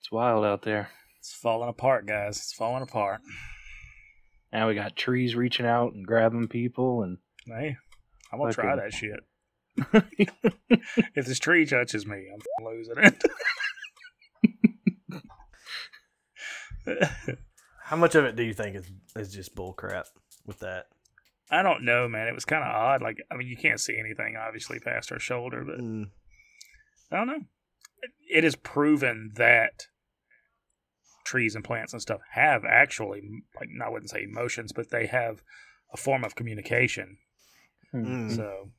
It's wild out there. It's falling apart, guys. It's falling apart. Now we got trees reaching out and grabbing people, and Hey, I'm gonna try that shit. if this tree touches me, I'm f***ing losing it. How much of it do you think is is just bull crap with that? I don't know, man. It was kind of odd. Like, I mean, you can't see anything obviously past our shoulder, but Mm, I don't know. It- It is proven that trees and plants and stuff have actually, like, I wouldn't say emotions, but they have a form of communication. Mm. So,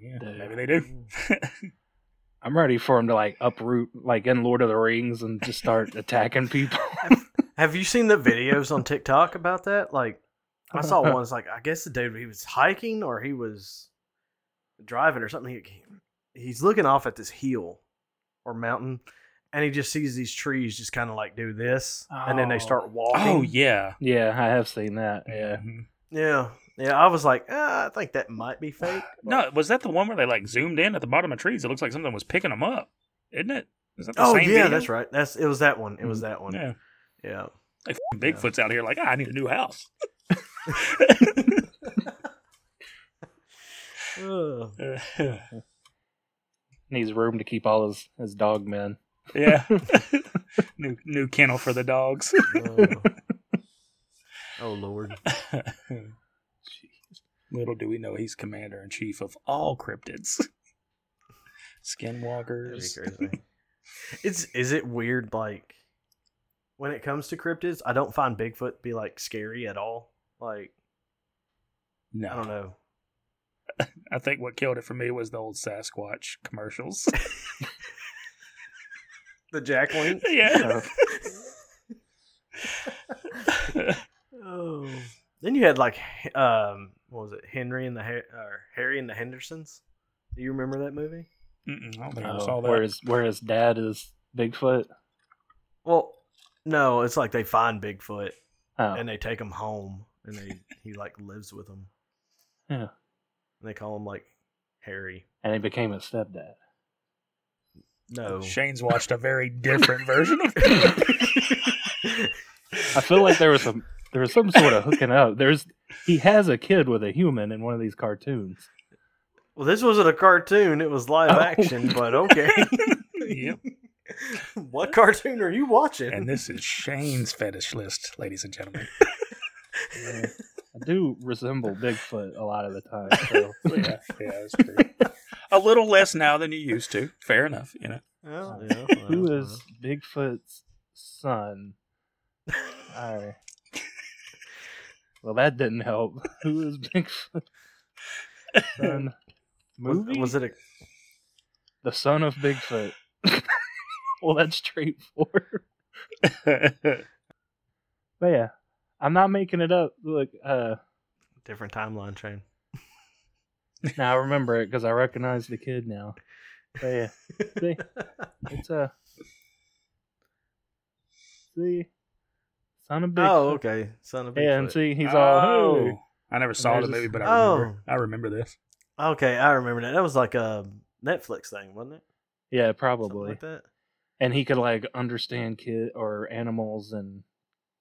yeah, Dude. maybe they do. I'm ready for him to like uproot, like in Lord of the Rings, and just start attacking people. Have you seen the videos on TikTok about that? Like, I saw one. It's like I guess the dude he was hiking or he was driving or something. He, he's looking off at this hill or mountain, and he just sees these trees just kind of like do this, and then they Oh. start walking. oh, yeah. yeah, I have seen that. Yeah, Mhm. yeah, yeah. I was like, ah, I think that might be fake. No, was that the one where they like zoomed in at the bottom of trees? It looks like something was picking them up, isn't it? Is that the Oh yeah, video? that's right. That's it. Was that one? It was that one. Yeah, Yeah. like f***ing Bigfoot's out here. Like, ah, I need a new house. Ugh. needs room to keep all his his dog men. yeah, new new kennel for the dogs. Oh. oh lord. Little do we know he's commander in chief of all cryptids, skinwalkers. be it's is it weird like when it comes to cryptids? I don't find Bigfoot be like scary at all. Like No, I don't know. I think what killed it for me was the old Sasquatch commercials. The Jack Link. yeah. oh. Then you had like um what was it Henry and the Har- or Harry and the Hendersons? Do you remember that movie? Mm-mm, I don't think I Oh, saw that. where his where his dad is Bigfoot. Well, no, it's like they find Bigfoot Oh, and they take him home and they he like lives with them. Yeah. And they call him like Harry. and he became his stepdad. No. Shane's watched a very different version of it. I feel like there was some there was some sort of hooking up. There's he has a kid with a human in one of these cartoons. Well, this wasn't a cartoon; it was live Oh. action. But okay. Yep. what cartoon are you watching? And this is Shane's fetish list, ladies and gentlemen. Yeah. I do resemble Bigfoot a lot of the time. So yeah, yeah, that's true. A little less now than you used to. Fair enough, you know. Well, uh, yeah, well, is Bigfoot's son? Alright. Well, that didn't help. Who is Bigfoot? Son? was, was it a the son of Bigfoot? well, that's straightforward. But yeah, I'm not making it up. Look, uh, different timeline train? now I remember it because I recognize the kid now. But yeah, see, it's a see, son of Bigfoot. oh, okay, son of Bigfoot. Yeah, and see, he's all oh, hey. I never saw the movie, but I Oh. remember. I remember this. Okay, I remember that. That was like a Netflix thing, wasn't it? Yeah, Something probably. like that. and he could like understand kid or animals and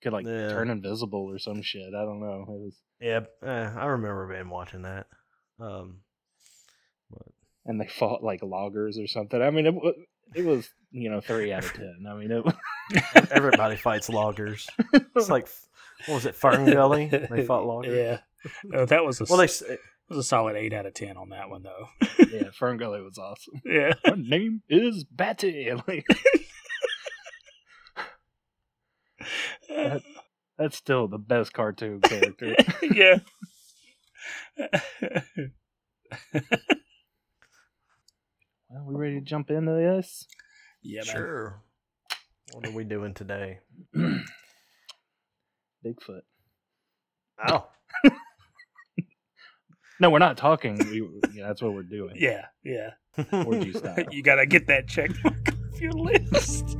could like Yeah. turn invisible or some shit. I don't know. It was Yeah, eh, I remember being watching that. Um, but... and they fought like loggers or something. I mean, it, wa- it was you know three out of ten. I mean, it, everybody fights loggers. It's like what was it, Fern Gully? They fought loggers. Yeah. No, that was a Well, they s- s- was a solid eight out of ten on that one though. yeah, Fern Gully was awesome. yeah. My name is Batty. Like, That- that's still the best cartoon character. yeah. well, we ready to jump into this? yeah, man. sure. What are we doing today? Bigfoot. Oh, No, we're not talking. We, yeah, that's what we're doing. Yeah, yeah. Orgy style. you gotta get that checked off your list.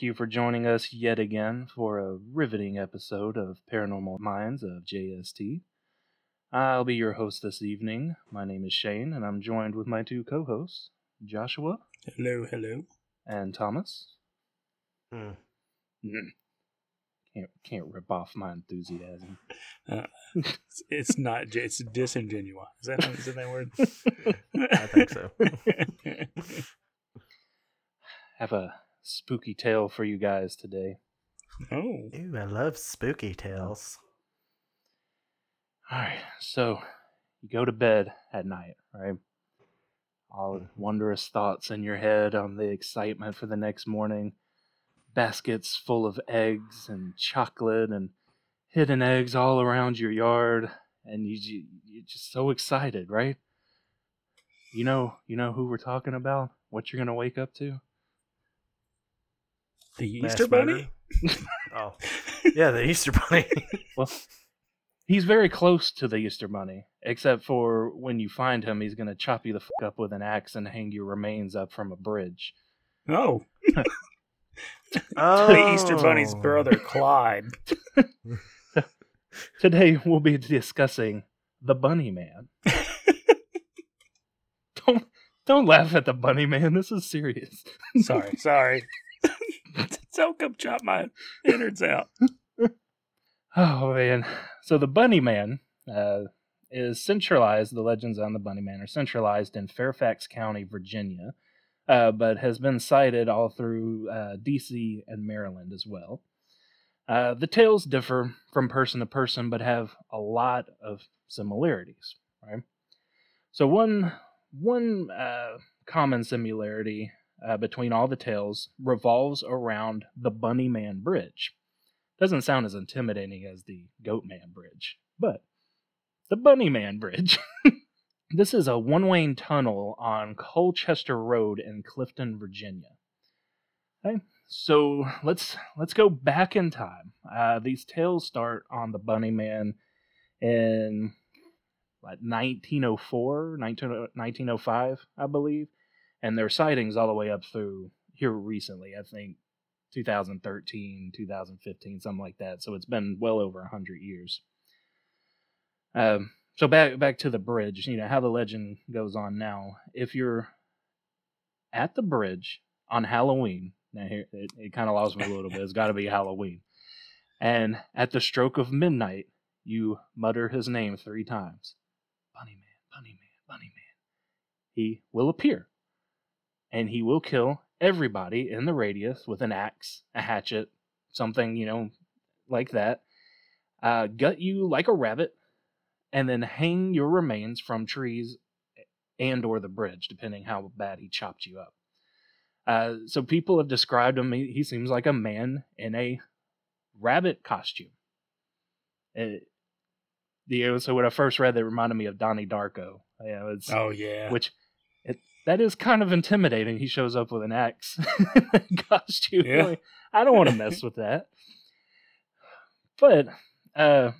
Thank you for joining us yet again for a riveting episode of Paranormal Minds of JST. I'll be your host this evening. My name is Shane, and I'm joined with my two co hosts, Joshua Hello, hello. and Thomas. Hmm. Mm. Can't, can't rip off my enthusiasm. It's, it's not. It's disingenuous. Is that is that, that word? I think so. Have a spooky tale for you guys today. oh, Ooh, I love spooky tales. All right, so you go to bed at night, right? All mm-hmm. wondrous thoughts in your head on the excitement for the next morning. Baskets full of eggs and chocolate and hidden eggs all around your yard, and you you're just so excited, right? You know, you know who we're talking about. What you're gonna wake up to? The Mass Easter Bunny. Oh, yeah, the Easter Bunny. Well, he's very close to the Easter Bunny, except for when you find him, he's gonna chop you the fuck up with an axe and hang your remains up from a bridge. Oh, oh, the Easter Bunny's brother Clyde. Today we'll be discussing the Bunny Man. don't don't laugh at the Bunny Man. This is serious. Sorry, sorry. Don't come chop my innards out. Oh man. So the Bunny Man uh, is centralized. The legends on the Bunny Man are centralized in Fairfax County, Virginia, uh, but has been sighted all through uh, D.C. and Maryland as well. Uh, the tales differ from person to person, but have a lot of similarities. Right. So one one uh, common similarity uh, between all the tales revolves around the Bunny Man Bridge. Doesn't sound as intimidating as the Goat Man Bridge, but the Bunny Man Bridge. this is a one lane tunnel on Colchester Road in Clifton, Virginia. Okay, so let's let's go back in time. Uh, these tales start on the Bunny Man in what, 1904, 19, 1905, I believe, and there are sightings all the way up through here recently. I think 2013, 2015, something like that. So it's been well over 100 years. Um, so back back to the bridge, you know, how the legend goes on now. If you're at the bridge on Halloween, now here it, it kind of lost me a little bit. It's got to be Halloween. And at the stroke of midnight, you mutter his name three times. Bunny man, bunny man, bunny man. He will appear. And he will kill everybody in the radius with an axe, a hatchet, something, you know, like that. Uh, gut you like a rabbit, and then hang your remains from trees and or the bridge, depending how bad he chopped you up. Uh, so people have described him. He, he seems like a man in a rabbit costume. It, the, so when I first read that, it reminded me of Donnie Darko. Yeah, it's Oh yeah. which that is kind of intimidating. He shows up with an axe costume. Yeah. Like, I don't want to mess with that. But uh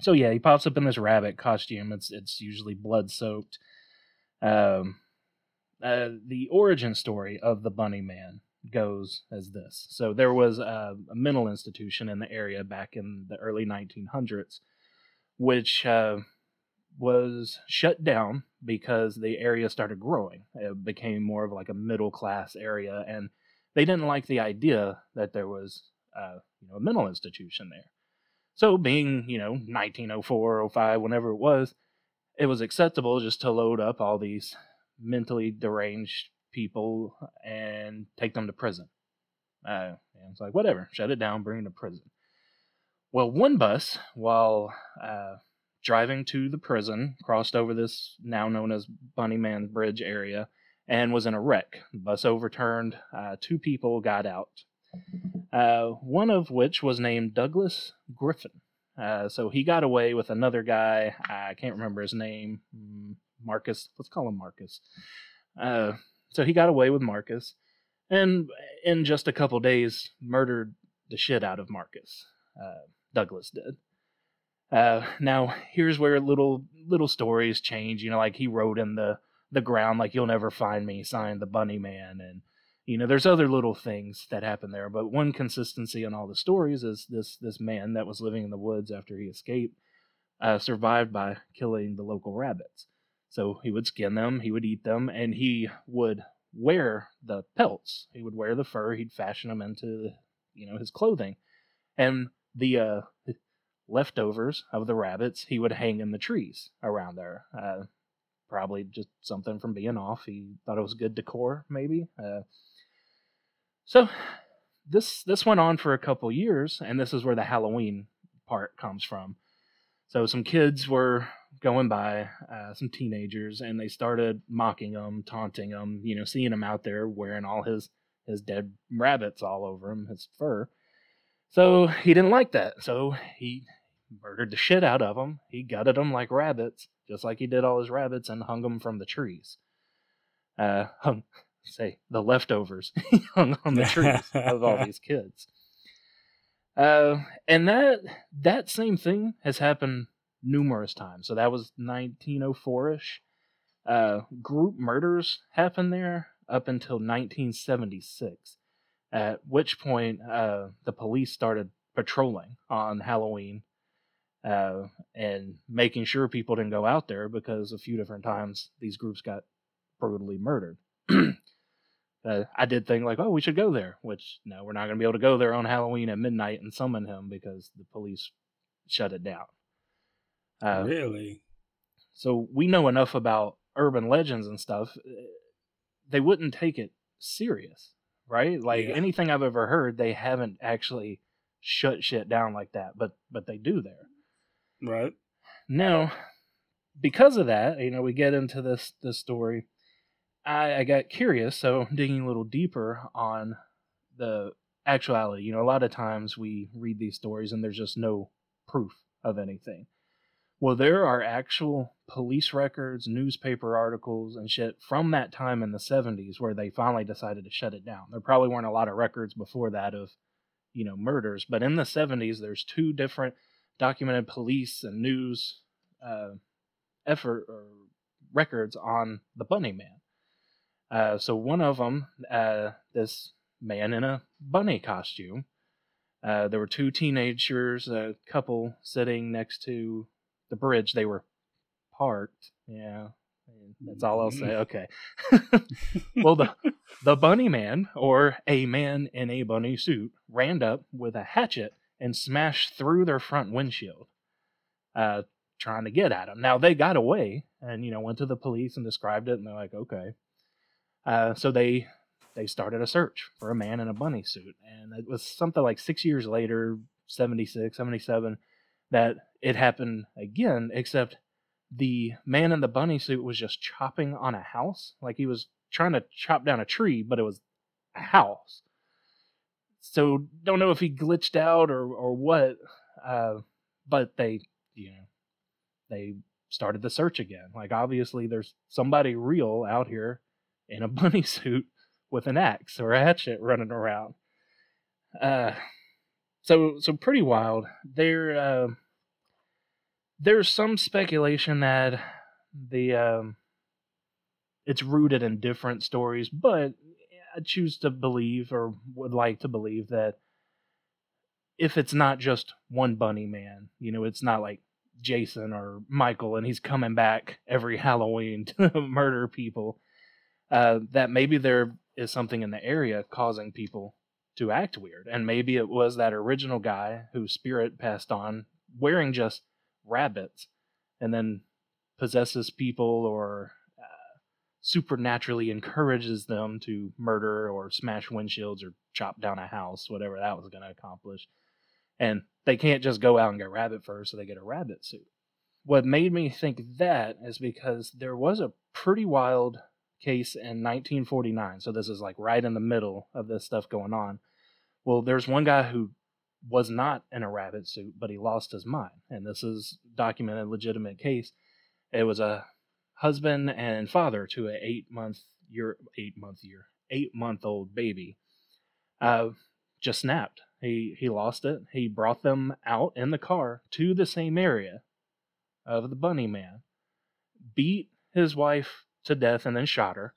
so yeah, he pops up in this rabbit costume. It's it's usually blood soaked. Um uh the origin story of the bunny man goes as this. So there was a, a mental institution in the area back in the early 1900s which uh was shut down because the area started growing. It became more of like a middle class area, and they didn't like the idea that there was, uh, you know, a mental institution there. So, being you know 1904, 05, whenever it was, it was acceptable just to load up all these mentally deranged people and take them to prison. Uh, and it's like whatever, shut it down, bring them to prison. Well, one bus, while uh, driving to the prison, crossed over this now known as Bunny Man Bridge area, and was in a wreck. Bus overturned. Uh, two people got out. Uh, one of which was named Douglas Griffin. Uh, so he got away with another guy. I can't remember his name. Mm, Marcus. Let's call him Marcus. Uh, so he got away with Marcus, and in just a couple days, murdered the shit out of Marcus. Uh, Douglas did. Uh, now here's where little little stories change. You know, like he wrote in the the ground like "You'll never find me," signed the Bunny Man, and you know, there's other little things that happen there, but one consistency in all the stories is this this man that was living in the woods after he escaped uh, survived by killing the local rabbits. So he would skin them, he would eat them, and he would wear the pelts. He would wear the fur. He'd fashion them into, you know, his clothing, and the uh, leftovers of the rabbits he would hang in the trees around there. Uh, probably just something from being off. He thought it was good decor, maybe. Uh, so this this went on for a couple years, and this is where the Halloween part comes from. So some kids were going by, uh, some teenagers, and they started mocking him, taunting him. You know, seeing him out there wearing all his his dead rabbits all over him, his fur. So he didn't like that. So he murdered the shit out of them. He gutted them like rabbits, just like he did all his rabbits, and hung them from the trees. Uh, hung say the leftovers hung on the trees of all these kids. Uh, and that that same thing has happened numerous times. So that was 1904ish. Uh, group murders happened there up until 1976, at which point uh, the police started patrolling on Halloween uh, and making sure people didn't go out there because a few different times these groups got brutally murdered. uh, I did think like, oh, we should go there, which no, we're not going to be able to go there on Halloween at midnight and summon him because the police shut it down. Uh, really? So we know enough about urban legends and stuff. Uh, they wouldn't take it serious, right? Like yeah. anything I've ever heard, they haven't actually shut shit down like that, but but they do there. Right. Now, because of that, you know, we get into this this story I, I got curious, so digging a little deeper on the actuality. You know, a lot of times we read these stories and there's just no proof of anything. Well, there are actual police records, newspaper articles, and shit from that time in the 70s where they finally decided to shut it down. There probably weren't a lot of records before that of, you know, murders, but in the 70s, there's two different documented police and news uh, effort or records on the Bunny Man. Uh, so one of them, uh, this man in a bunny costume. Uh, there were two teenagers, a couple sitting next to the bridge. They were parked. Yeah, that's all I'll say. Mm. Okay. well, the the bunny man, or a man in a bunny suit, ran up with a hatchet and smashed through their front windshield, uh, trying to get at him. Now they got away, and you know went to the police and described it, and they're like, okay. Uh, so they they started a search for a man in a bunny suit, and it was something like six years later, 76, 77, that it happened again. Except the man in the bunny suit was just chopping on a house, like he was trying to chop down a tree, but it was a house. So don't know if he glitched out or or what, uh, but they you know they started the search again. Like obviously there's somebody real out here in a bunny suit with an axe or a hatchet running around. Uh, so so pretty wild. There uh, there's some speculation that the um, it's rooted in different stories, but I choose to believe or would like to believe that if it's not just one bunny man, you know, it's not like Jason or Michael and he's coming back every Halloween to murder people uh, that maybe there is something in the area causing people to act weird. And maybe it was that original guy whose spirit passed on wearing just rabbits and then possesses people or uh, supernaturally encourages them to murder or smash windshields or chop down a house, whatever that was going to accomplish. And they can't just go out and get rabbit fur, so they get a rabbit suit. What made me think that is because there was a pretty wild case in 1949. So this is like right in the middle of this stuff going on. Well, there's one guy who was not in a rabbit suit, but he lost his mind. And this is documented legitimate case. It was a husband and father to an eight month year eight month year eight month old baby. Uh, just snapped. He he lost it. He brought them out in the car to the same area of the bunny man, beat his wife to death and then shot her.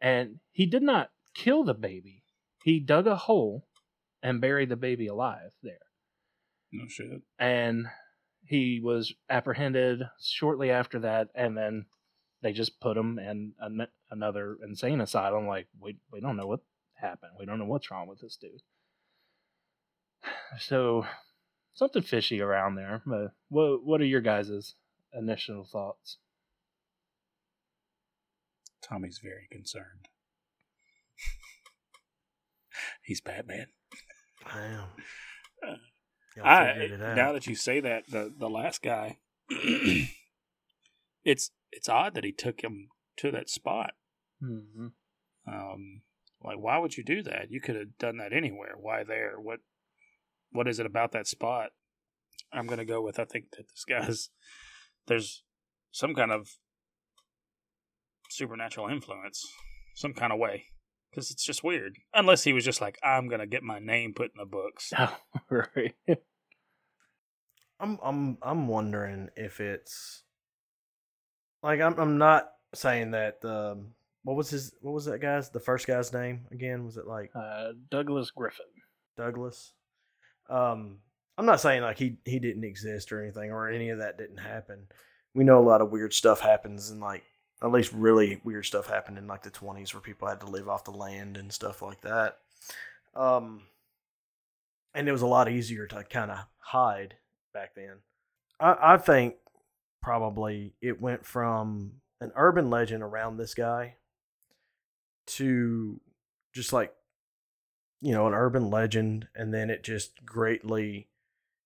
And he did not kill the baby. He dug a hole and buried the baby alive there. No shit. And he was apprehended shortly after that, and then they just put him in an- another insane asylum. Like we we don't know what happened. We don't know what's wrong with this dude. So something fishy around there. But what what are your guys' initial thoughts? Tommy's very concerned. He's Batman. Damn. Y'all I figured it out. now that you say that, the the last guy, it's it's odd that he took him to that spot. Mm-hmm. Um, like, why would you do that? You could have done that anywhere. Why there? What what is it about that spot? I'm gonna go with I think that this guy's there's some kind of supernatural influence, some kind of way, because it's just weird. Unless he was just like, I'm gonna get my name put in the books. Oh, right. I'm I'm I'm wondering if it's like I'm I'm not saying that um what was his what was that guy's the first guy's name again was it like Uh, Douglas Griffin. Douglas um I'm not saying like he he didn't exist or anything or any of that didn't happen we know a lot of weird stuff happens and like at least really weird stuff happened in like the 20s where people had to live off the land and stuff like that um and it was a lot easier to kind of hide back then. I, I think probably it went from an urban legend around this guy to just like you know an urban legend and then it just greatly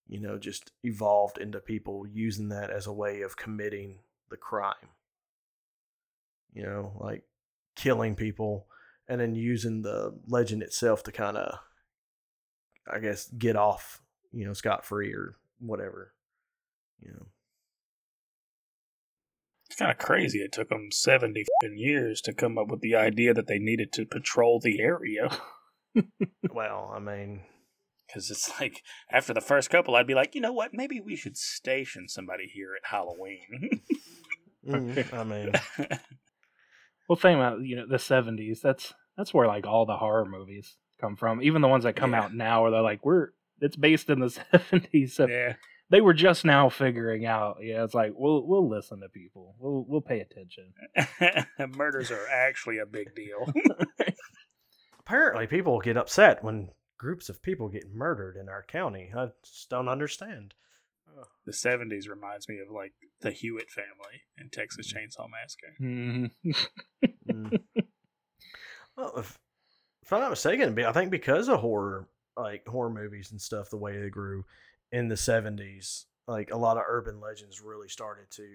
you know just evolved into people using that as a way of committing the crime you know like killing people and then using the legend itself to kind of i guess get off you know scot free or whatever you know It's kind of crazy. It took them 70 years to come up with the idea that they needed to patrol the area. well i mean Because it's like, after the first couple, I'd be like, you know what? Maybe we should station somebody here at Halloween. mm, i mean Well, think about you know the seventies. That's that's where like all the horror movies come from. Even the ones that come Yeah. out now, where they're like, we're it's based in the seventies. So yeah. they were just now figuring out. Yeah, it's like we'll we'll listen to people. We'll we'll pay attention. Murders are actually a big deal. apparently people get upset when groups of people get murdered in our county i just don't understand the 70s reminds me of like the Hewitt family in Texas Chainsaw Massacre. Mhm. Mm. well, if, if I'm not mistaken, be- I think because of horror, like horror movies and stuff, the way they grew in the '70s, like a lot of urban legends really started to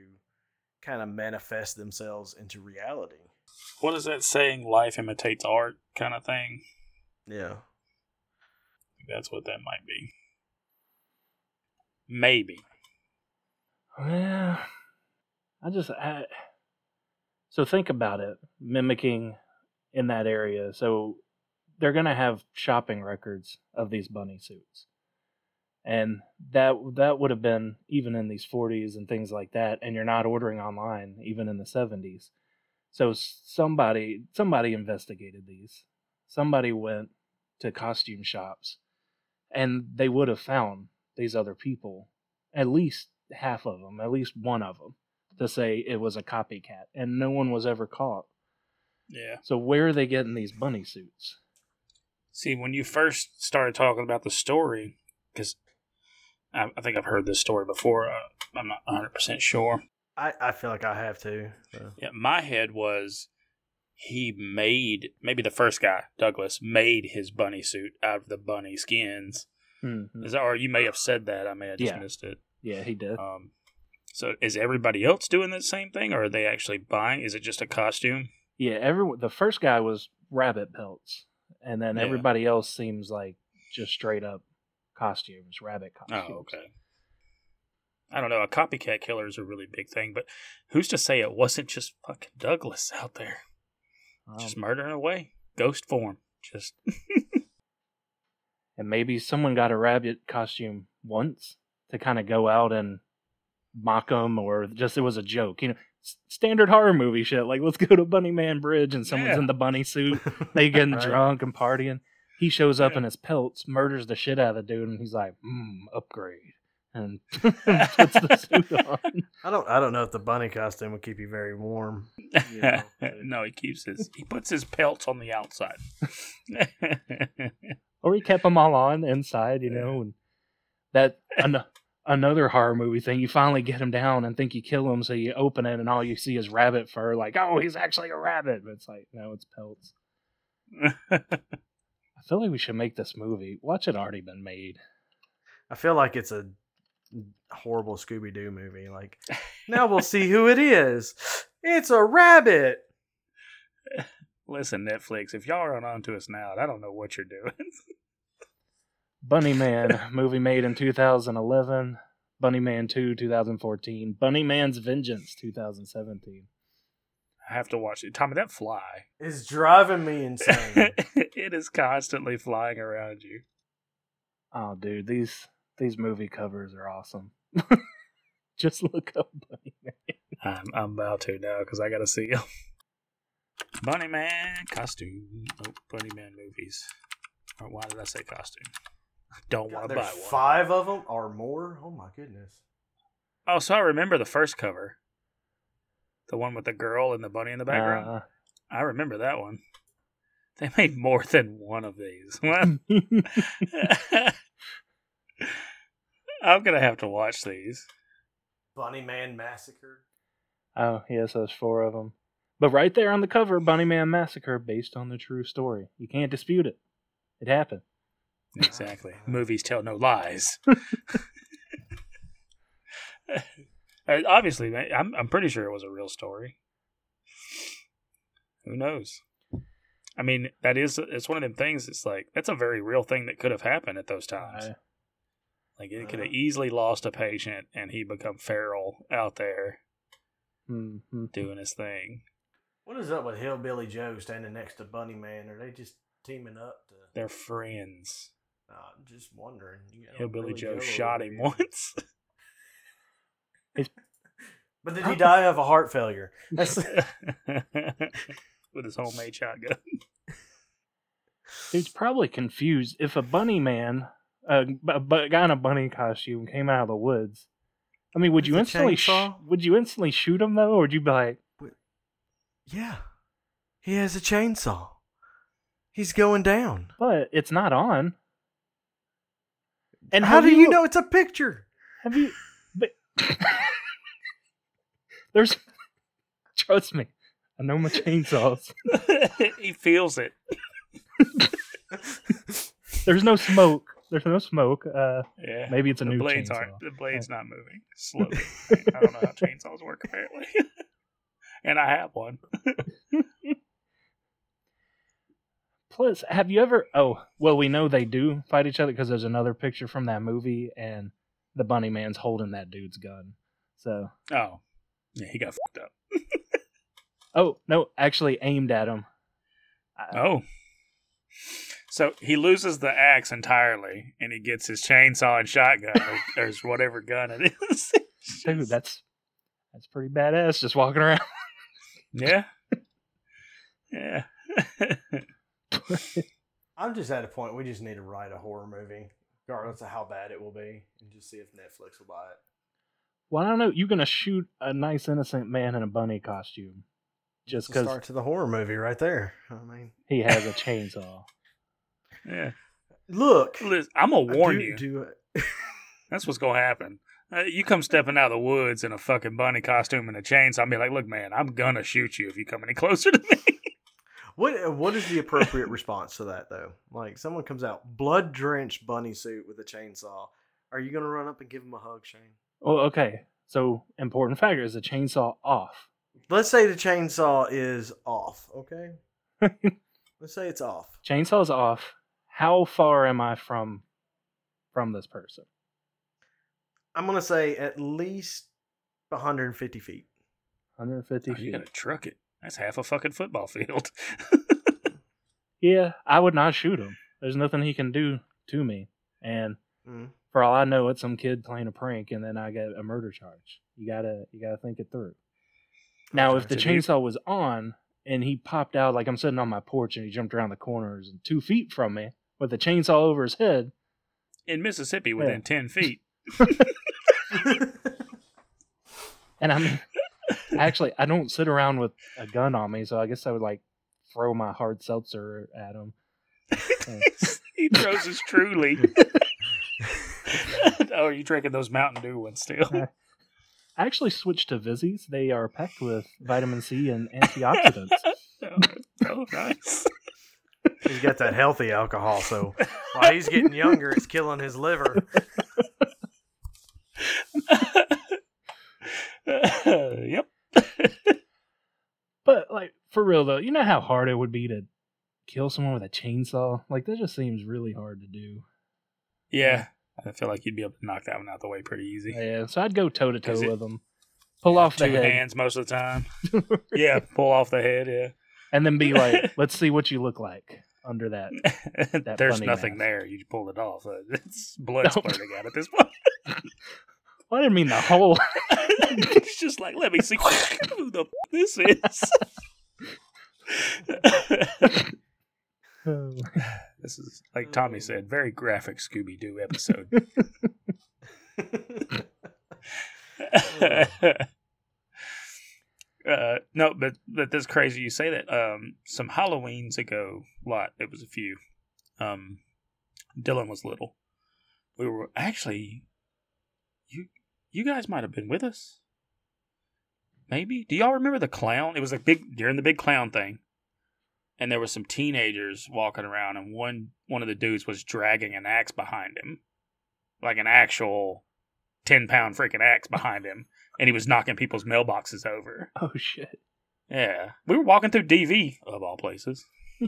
kind of manifest themselves into reality. What is that saying? Life imitates art kind of thing? Yeah, That's what that might be. Maybe. Well, I just I, so think about it, mimicking in that area. So they're gonna have shopping records of these bunny suits, and that that would have been even in these 40s and things like that. And you're not ordering online even in the 70s. So somebody somebody investigated these. Somebody went to costume shops, and they would have found these other people at least half of them, at least one of them, to say it was a copycat, and no one was ever caught. Yeah. So where are they getting these bunny suits? See, when you first started talking about the story, because I, I think I've heard this story before, uh, I'm not 100% sure. I I feel like I have to. so. Yeah, my head was he made, maybe the first guy, Douglas, made his bunny suit out of the bunny skins. Mhm. Is that, or you may have said that. I may have just Yeah. missed it. Yeah, he did. Um, so is everybody else doing the same thing, or are they actually buying? Is it just a costume? Yeah, everyone. The first guy was rabbit pelts, and then Yeah. everybody else seems like just straight up costumes, rabbit costumes. Oh, okay. I don't know. A copycat killer is a really big thing, but who's to say it wasn't just fucking Douglas out there Um, just murdering away, ghost form, just and maybe someone got a rabbit costume once to kind of go out and mock them, or just it was a joke. You know, standard horror movie shit. Like, let's go to Bunny Man Bridge and someone's Yeah. in the bunny suit. They getting Right. drunk and partying. He shows up Yeah. in his pelts, murders the shit out of the dude, and he's like, mm, upgrade. And puts the suit on. I don't. I don't know if the bunny costume would keep you very warm. You know, no, he keeps his. He puts his pelts on the outside. Or he kept them all on inside, you know. And that an- another horror movie thing. You finally get him down and think you kill him, so you open it, and all you see is rabbit fur. Like, oh, he's actually a rabbit. But it's like, no, it's pelts. I feel like we should make this movie. Watch it already been made. I feel like it's a horrible Scooby Doo movie. Like now we'll see who it is. It's a rabbit. Listen, Netflix, if y'all aren't onto us now, I don't know what you're doing. Bunny Man movie made in 2011. Bunny Man 2 2014. Bunny Man's Vengeance 2017. I have to watch it. Tommy, that fly. is driving me insane. it is constantly flying around you. Oh, dude, these these movie covers are awesome. Just look up Bunny Man. I'm, I'm about to now because I got to see him. Bunny Man costume. Oh, Bunny Man movies. Or why did I say costume? I don't want to buy one. five of them or more. Oh my goodness. Oh, so I remember the first cover. The one with the girl and the bunny in the background. Uh, I remember that one. They made more than one of these. I'm gonna have to watch these. Bunny Man Massacre. oh, yes, there's four of them. But right there on the cover, Bunny Man Massacre, based on the true story. You can't dispute it. It happened. Exactly. Movies tell no lies. Uh, Obviously, I'm I'm pretty sure it was a real story. Who knows? I mean, that is it's one of them things. It's like that's a very real thing that could have happened at those times. I- Like it could have easily lost a patient and he become feral out there mhm. doing his thing. What is up with Hillbilly Joe standing next to Bunny Man? Are they just teaming up to? They're friends. Uh, I'm just wondering. You got Hillbilly Joe over shot him here. once. But did he die of a heart failure? That's with his homemade shotgun. He's probably confused. If a bunny man, a, b- a guy in a bunny costume came out of the woods, I mean, would you With a instantly sh- would you instantly shoot him though, or would you be like, yeah. He has a chainsaw. He's going down. but it's not on? And how have do you know it's a picture? Have you? But there's, trust me, I know my chainsaws. he feels it. There's no smoke. There's no smoke. Uh, Yeah. maybe it's a the new blades chainsaw. aren't the blades not moving slowly. I don't know how chainsaws work apparently. and I have one. Plus, have you ever? Oh, well, we know they do fight each other because there's another picture from that movie, and the bunny man's holding that dude's gun. So, Oh. Yeah, he got fucked up. oh no, actually aimed at him. I- Oh. So he loses the axe entirely and he gets his chainsaw and shotgun or, or whatever gun it is. dude, that's that's pretty badass. Just walking around. Yeah. Yeah. I'm just at a point we just need to write a horror movie, regardless of how bad it will be, and just see if Netflix will buy it. well, I don't know. You're gonna shoot a nice innocent man in a bunny costume just because start to the horror movie right there. I mean, he has a chainsaw. Yeah. look, Listen, I'm going to warn do, you. Do it. That's what's going to happen. Uh, you come stepping out of the woods in a fucking bunny costume and a chainsaw, I'll be like, look, man, I'm going to shoot you if you come any closer to me. What What is the appropriate response to that though? Like someone comes out blood drenched bunny suit with a chainsaw. Are you gonna run up and give him a hug, Shane? Well, okay. So important factor is the chainsaw off. Let's say the chainsaw is off. Okay. Let's say it's off. Chainsaw's off. How far am I from from this person? I'm gonna say at least 150 feet. 150 Oh, you feet. got to truck it. That's half a fucking football field. Yeah, I would not shoot him. There's nothing he can do to me. And Mm. for all I know, it's some kid playing a prank, and then I get a murder charge. You gotta, you gotta think it through. Now, if the so do you- chainsaw was on and he popped out, like I'm sitting on my porch and he jumped around the corners and two feet from me with a chainsaw over his head, in Mississippi within Yeah. ten feet. and I mean, actually, I don't sit around with a gun on me, so I guess I would like throw my hard seltzer at him. he throws his truly. oh, are you drinking those Mountain Dew ones still? I actually switched to Vizzies. They are packed with vitamin C and antioxidants. oh, oh, nice. He's got that healthy alcohol, so while he's getting younger, it's killing his liver. yep. But like for real though, you know how hard it would be to kill someone with a chainsaw? Like that just seems really hard to do. Yeah, I feel like you'd be able to knock that one out the way pretty easy. Yeah, so I'd go toe to toe with them, pull off the Two head, hands most of the time. Yeah, pull off the head. Yeah. and then be like, "Let's see what you look like under that." There's bunny nothing mask. there. You pull it off. Uh, It's blood No. splurting out at this point. Well, I didn't mean the whole. it's just like, let me see who the f- this is. this is, like Tommy said, very graphic Scooby Doo episode. Uh, no, but but that's crazy. You say that. Um, some Halloweens ago, lot it was a few. Um, Dylan was little. We were actually, you you guys might have been with us. Maybe. Do y'all remember the clown? It was a big during the big clown thing, and there was some teenagers walking around, and one one of the dudes was dragging an axe behind him, like an actual ten pound freaking axe behind him, and he was knocking people's mailboxes over. oh shit! Yeah, we were walking through DV of all places.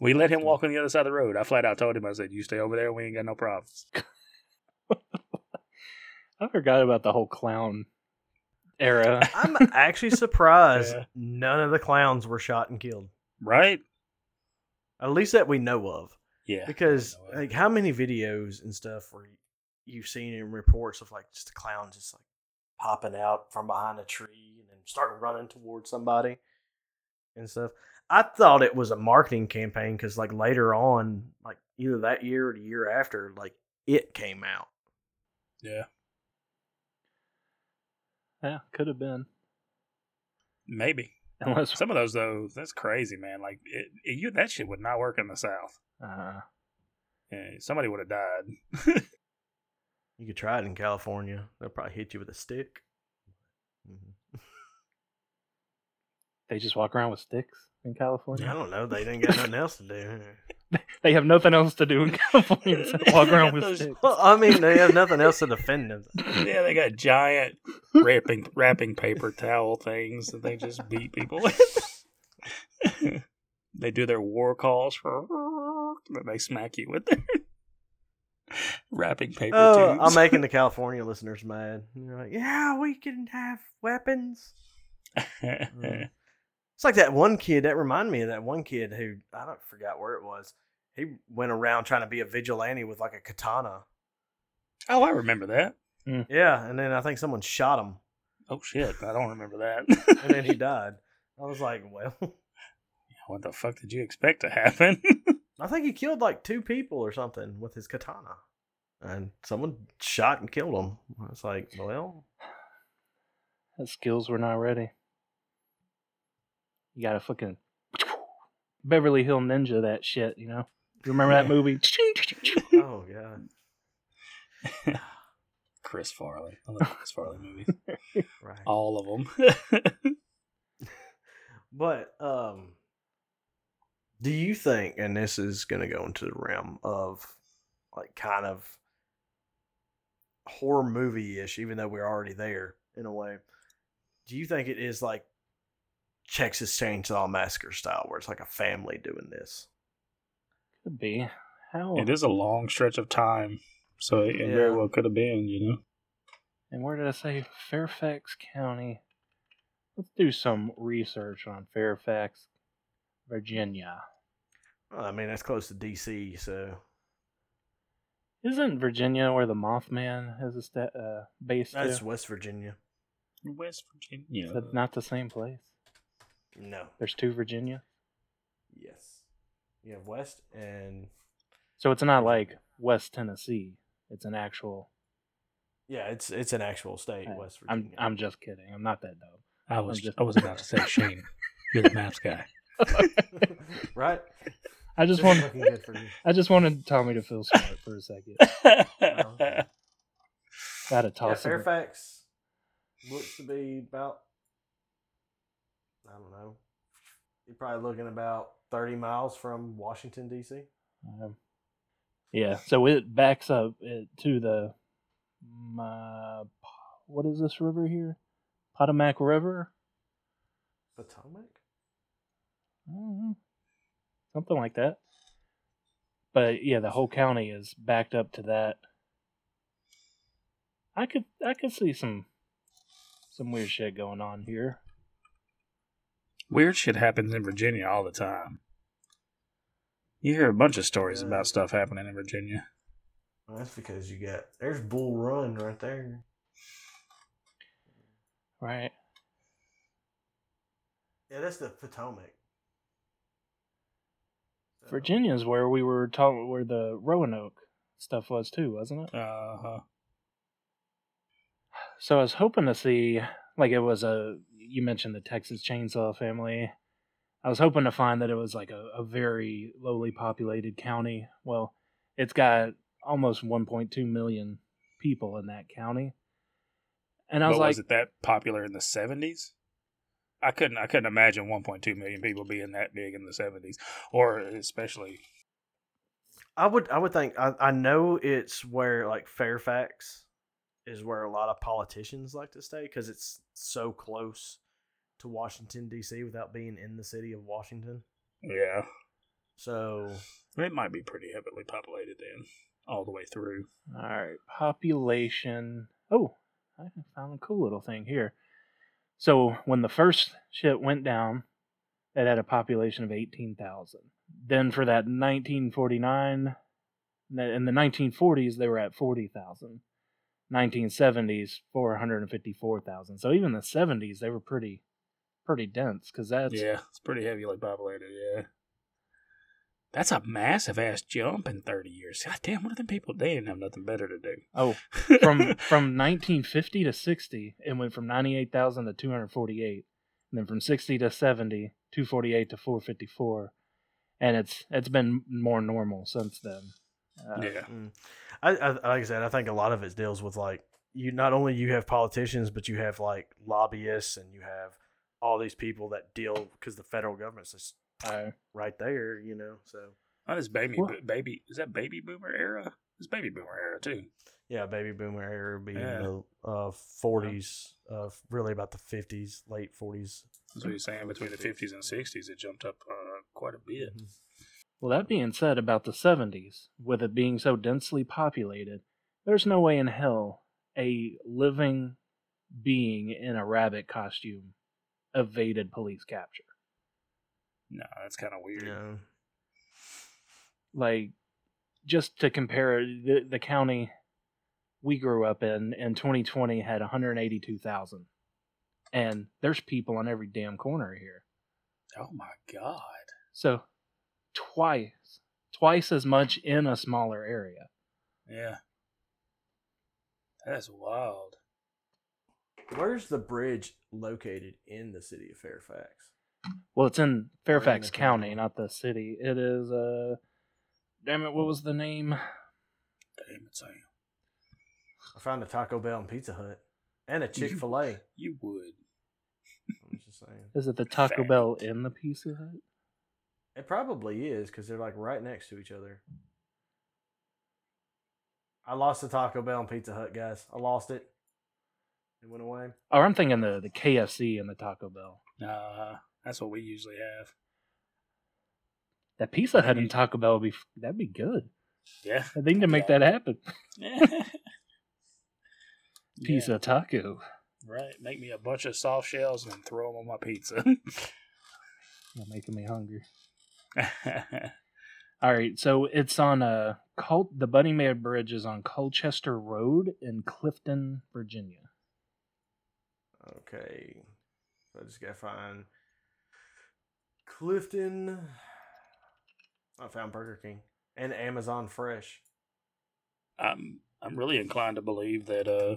we let him walk on the other side of the road. I flat out told him, I said, "You stay over there. We ain't got no problems." I forgot about the whole clown era. I'm actually surprised Yeah. none of the clowns were shot and killed. Right? At least that we know of. Yeah. Because I know it. like how many videos and stuff where you've seen in reports of like just a clown just like popping out from behind a tree and then starting running towards somebody and stuff. I thought it was a marketing campaign because like later on, like either that year or the year after, like it came out. Yeah. yeah, could have been. Maybe. Unless Some of those though, that's crazy, man. Like it, it- you, that shit would not work in the South. uh, Yeah, somebody would have died. You could try it in California. They'll probably hit you with a stick. Mhm. they just walk around with sticks in California. I don't know. They didn't got nothing else to do. They have nothing else to do in California except walk around with Those- sticks. Well, I mean, they have nothing else to defend them. yeah, they got giant wrapping wrapping paper towel things that they just beat people with. they do their war calls, then they smack you with their wrapping paper Oh, tubes. I'm making the California listeners mad. You're like, yeah, we can have weapons. Mm. It's like that one kid that reminded me of that one kid who I don't forgot where it was. He went around trying to be a vigilante with like a katana. oh, I remember that. Yeah, and then I think someone shot him, Oh shit, I don't remember that. and then he died. I was like, well, what the fuck did you expect to happen? I think he killed like two people or something with his katana, and someone shot and killed him. I was like, well, His skills were not ready. You gotta fucking Beverly Hill Ninja that shit, you know? You remember that movie? oh god, Chris Farley. I love Chris Farley movies. right. All of them. But um do you think and this is going to go into the realm of like kind of horror movie-ish even though we're already there in a way. Do you think it is like Texas Chainsaw Massacre style where it's like a family doing this? Could be. How it is a long stretch of time, so it, it very well could have been, you know. and where did I say Fairfax County? Let's do some research on Fairfax, Virginia. Well, I mean, that's close to DC, so Isn't Virginia where the Mothman has a sta- uh, based that's to? West Virginia. West Virginia. Is that not the same place? No. There's two Virginia. Yes. You have West and So it's not like West Tennessee. It's an actual. yeah, it's it's an actual state, West I'm Virginia. I'm just kidding. I'm not that dumb. I was I'm just- I was about to say Shane. You're the maps guy. right. I just This is want looking good for you. I just wanted Tommy to feel smart for a second. Got to Yeah, toss him. Fairfax looks to be about I don't know. You're probably looking about thirty miles from Washington D.C. Um, yeah, so it backs up it, to the uh, what is this river here? Potomac River, Potomac. I don't something like that. But yeah, the whole county is backed up to that. I could I could see some some weird shit going on here. Weird shit happens in Virginia all the time. You hear a bunch of stories Yeah. about stuff happening in Virginia. Well, that's because you got there's Bull Run right there. Right. Yeah, that's the Potomac. So- Virginia is where we were talking where the Roanoke stuff was too, wasn't it? Uh huh. So I was hoping to see, like, it was a. You mentioned the Texas Chainsaw Family. I was hoping to find that it was like a, a very lowly populated county. Well, it's got almost 1.2 million people in that county, and I was But like, was it that popular in the seventies? I couldn't. I couldn't imagine 1.2 million people being that big in the seventies, or especially. I would I would think I, I know it's where like Fairfax is where a lot of politicians like to stay because it's so close to Washington D.C. without being in the city of Washington. Yeah, So it might be pretty heavily populated then, all the way through. all right, population. Oh, I found a cool little thing here. So when the first ship went down, it had a population of 18,000. Then for that 1949, in the 1940s, they were at 40,000. 1970s, 454,000. So even the 70s, they were pretty, pretty dense because that's yeah, it's pretty heavily populated. Yeah, that's a massive ass jump in 30 years. God damn, what are them people? They didn't have nothing better to do. oh from from 1950 to 60, it went from 98,000 to 248, and then from 60 to 70, 248 to 454, and it's it's been more normal since then. Uh, yeah, mm, I, I like I said I think a lot of it deals with like you not only you have politicians but you have like lobbyists and you have all these people that deal because the federal government's just uh, right there, you know. So that is baby. What? Baby is that baby boomer era? It's baby boomer era too. yeah, baby boomer era being be Yeah. in the uh, 40s, of really about the 50s, late 40s. That's what you're saying. Between the 50s and 60s, it jumped up uh, quite a bit. Well, that being said, about the 70s, with it being so densely populated, there's no way in hell a living being in a rabbit costume evaded police capture. No, that's kind of weird. Yeah. Like, just to compare, the, the county we grew up in in 2020 had 182,000. And there's people on every damn corner here. Oh my god. So, twice, twice as much in a smaller area. Yeah. That's wild. Where's the bridge located in the city of Fairfax? Well, it's in Fairfax the County, county. not the city. It is, uh, damn it, what was the name? Damn it, Sam. I found a Taco Bell and Pizza Hut and a Chick Fil A. You would. I'm just saying. Is it the Taco Fact. Bell in the Pizza Hut? It probably is because they're like right next to each other. I lost the Taco Bell and Pizza Hut, guys. I lost it. It went away. Oh, I'm thinking the, the KFC and the Taco Bell. Uh, that's what we usually have. That Pizza Hut Maybe- and Taco Bell would be that'd be good. Yeah. I think to make that happen. yeah. Pizza taco. Right. Make me a bunch of soft shells and throw them on my pizza. You're making me hungry. All right, so it's on uh, Col- the Bunny Man Bridge is on Colchester Road in Clifton, Virginia. Okay. So I just gotta find Clifton. I found Burger King and Amazon Fresh. I'm I'm really inclined to believe that uh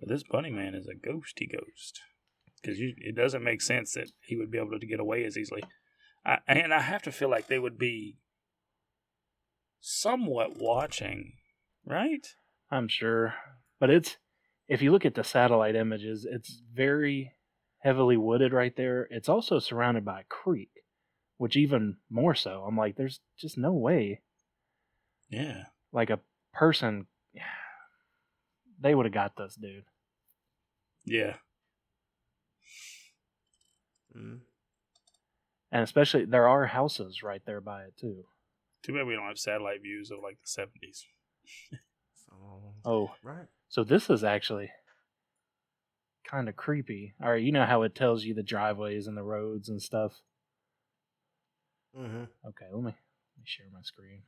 this bunny man is a ghosty ghost because it doesn't make sense that he would be able to get away as easily. I, and I have to feel like they would be somewhat watching, right? I'm sure. But it's if you look at the satellite images, it's very heavily wooded right there. It's also surrounded by a creek, which even more so. I'm like, there's just no way Yeah. like a person they would have got this dude. Yeah. Mm. And especially there are houses right there by it too. Too bad we don't have satellite views of like the seventies. Oh, right. so this is actually kind of creepy. All right, you know how it tells you the driveways and the roads and stuff. Mm-hmm. Okay, let me let me share my screen.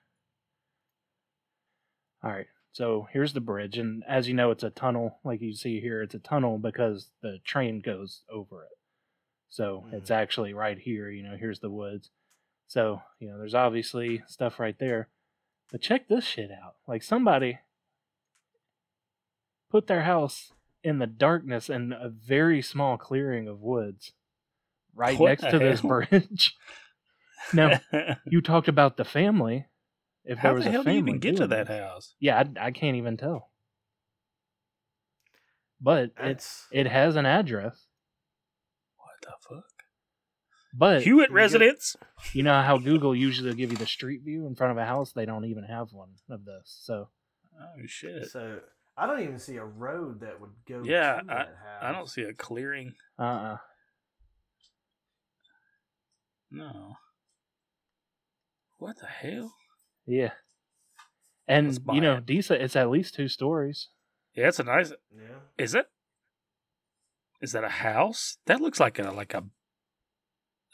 All right, so here's the bridge, and as you know, it's a tunnel. Like you see here, it's a tunnel because the train goes over it. So it's actually right here. You know, here's the woods. So you know, there's obviously stuff right there. But check this shit out. Like somebody put their house in the darkness in a very small clearing of woods, right What next the to this bridge. now, you talked about the family. If How there was the a hell do you even get to that house? Yeah, I, I can't even tell. But That's it it has an address. What the fuck? But Hewitt you residence? you know how Google usually will give you the street view in front of a house. They don't even have one of this. So Oh shit. so. I don't even see a road that would go. Yeah, to that house. I don't see a clearing. uh uh No. What the hell? yeah. And you know, it. decent. It's at least two stories. Yeah, it's a nice. Yeah. Is it? Is that a house? That looks like a like a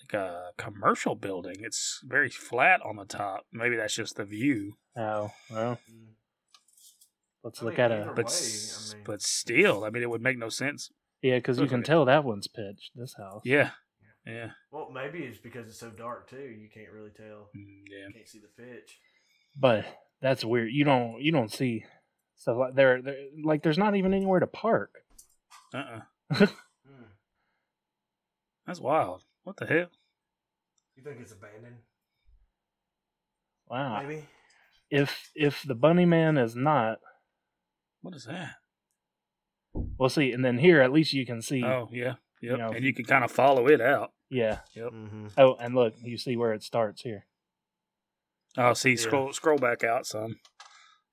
like a commercial building. It's very flat on the top. Maybe that's just the view. Oh well, Mm. Let's I look mean, at either a But way, s- I mean- but still, I mean, it would make no sense. yeah, because you Look can at it. tell that one's pitched. This house. Yeah, yeah, Well, maybe it's because it's so dark too. You can't really tell. Mm, yeah. You can't see the pitch. but that's weird. You don't you don't see stuff like there. there like there's not even anywhere to park. Uh, uh Hmm. that's wild. What the hell? You think it's abandoned? Wow. Maybe. If if the bunny man is not, What is that? we'll see. And then here, at least you can see. Oh, yeah, yep. know- and you can kind of follow it out. Yeah. Yep. Mm-hmm. Oh, and look, you see where it starts here. Oh, see, Yeah. scroll scroll back out some.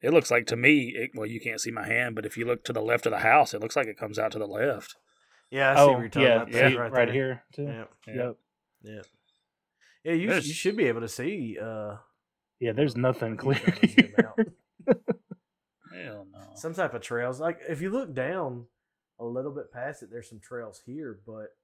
It looks like to me. It, well, you can't see my hand, but if you look to the left of the house, it looks like it comes out to the left. Yeah, I see oh, what you're talking yeah, about. see right, right, here too. Yeah. Yeah. Yep. Yeah. Yeah, you, There's- you should be able to see. Uh, Yeah, there's nothing clear. trying to zoom here. out. Hell no. Some type of trails. Like if you look down a little bit past it, there's some trails here, but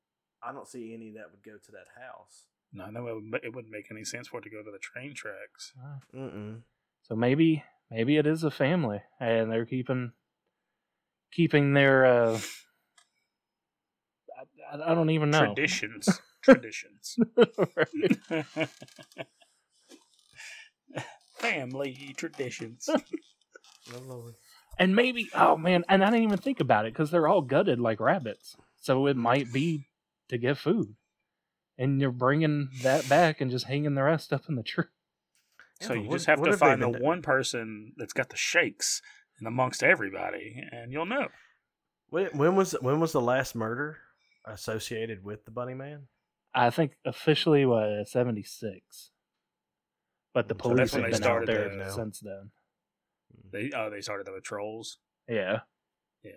I don't see any that would go to that house. No, no, it wouldn't, it wouldn't make any sense for it to go to the train tracks. Ah, Mm-mm. So maybe maybe it is a family, and they're keeping keeping their. uh I, I- I don't even know. Traditions. Traditions. Family traditions. Lord. And maybe, oh man, and I didn't even think about it because they're all gutted like rabbits. So it might be to get food. And you're bringing that back and just hanging the rest up in the tree. so Yeah, you what- just have to have find the doing? one person that's got the shakes and amongst everybody, and you'll know. When, when was when was the last murder associated with the Bunny Man? I think officially was 76. But the police that's when have been out there the- since then. They oh they started the patrols. Yeah. Yeah.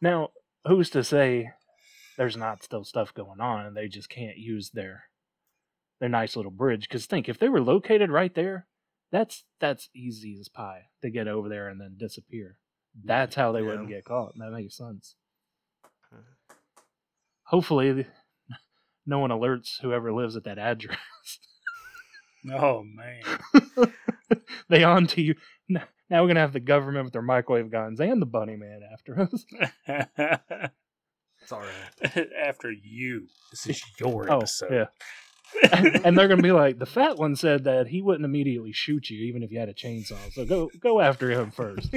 Now, who's to say there's not still stuff going on and they just can't use their their nice little bridge? Because think if they were located right there, that's that's easy as pie to get over there and then disappear. That's how they Yeah. wouldn't get caught. That makes sense. Mhm. Hopefully, no one alerts whoever lives at that address. Oh man. they on to you. Now we're gonna have the government with their microwave guns and the bunny man after us. It's all right. After you. This is your Oh, episode. yeah. and they're gonna be like, the fat one said that he wouldn't immediately shoot you even if you had a chainsaw. So go go after him first.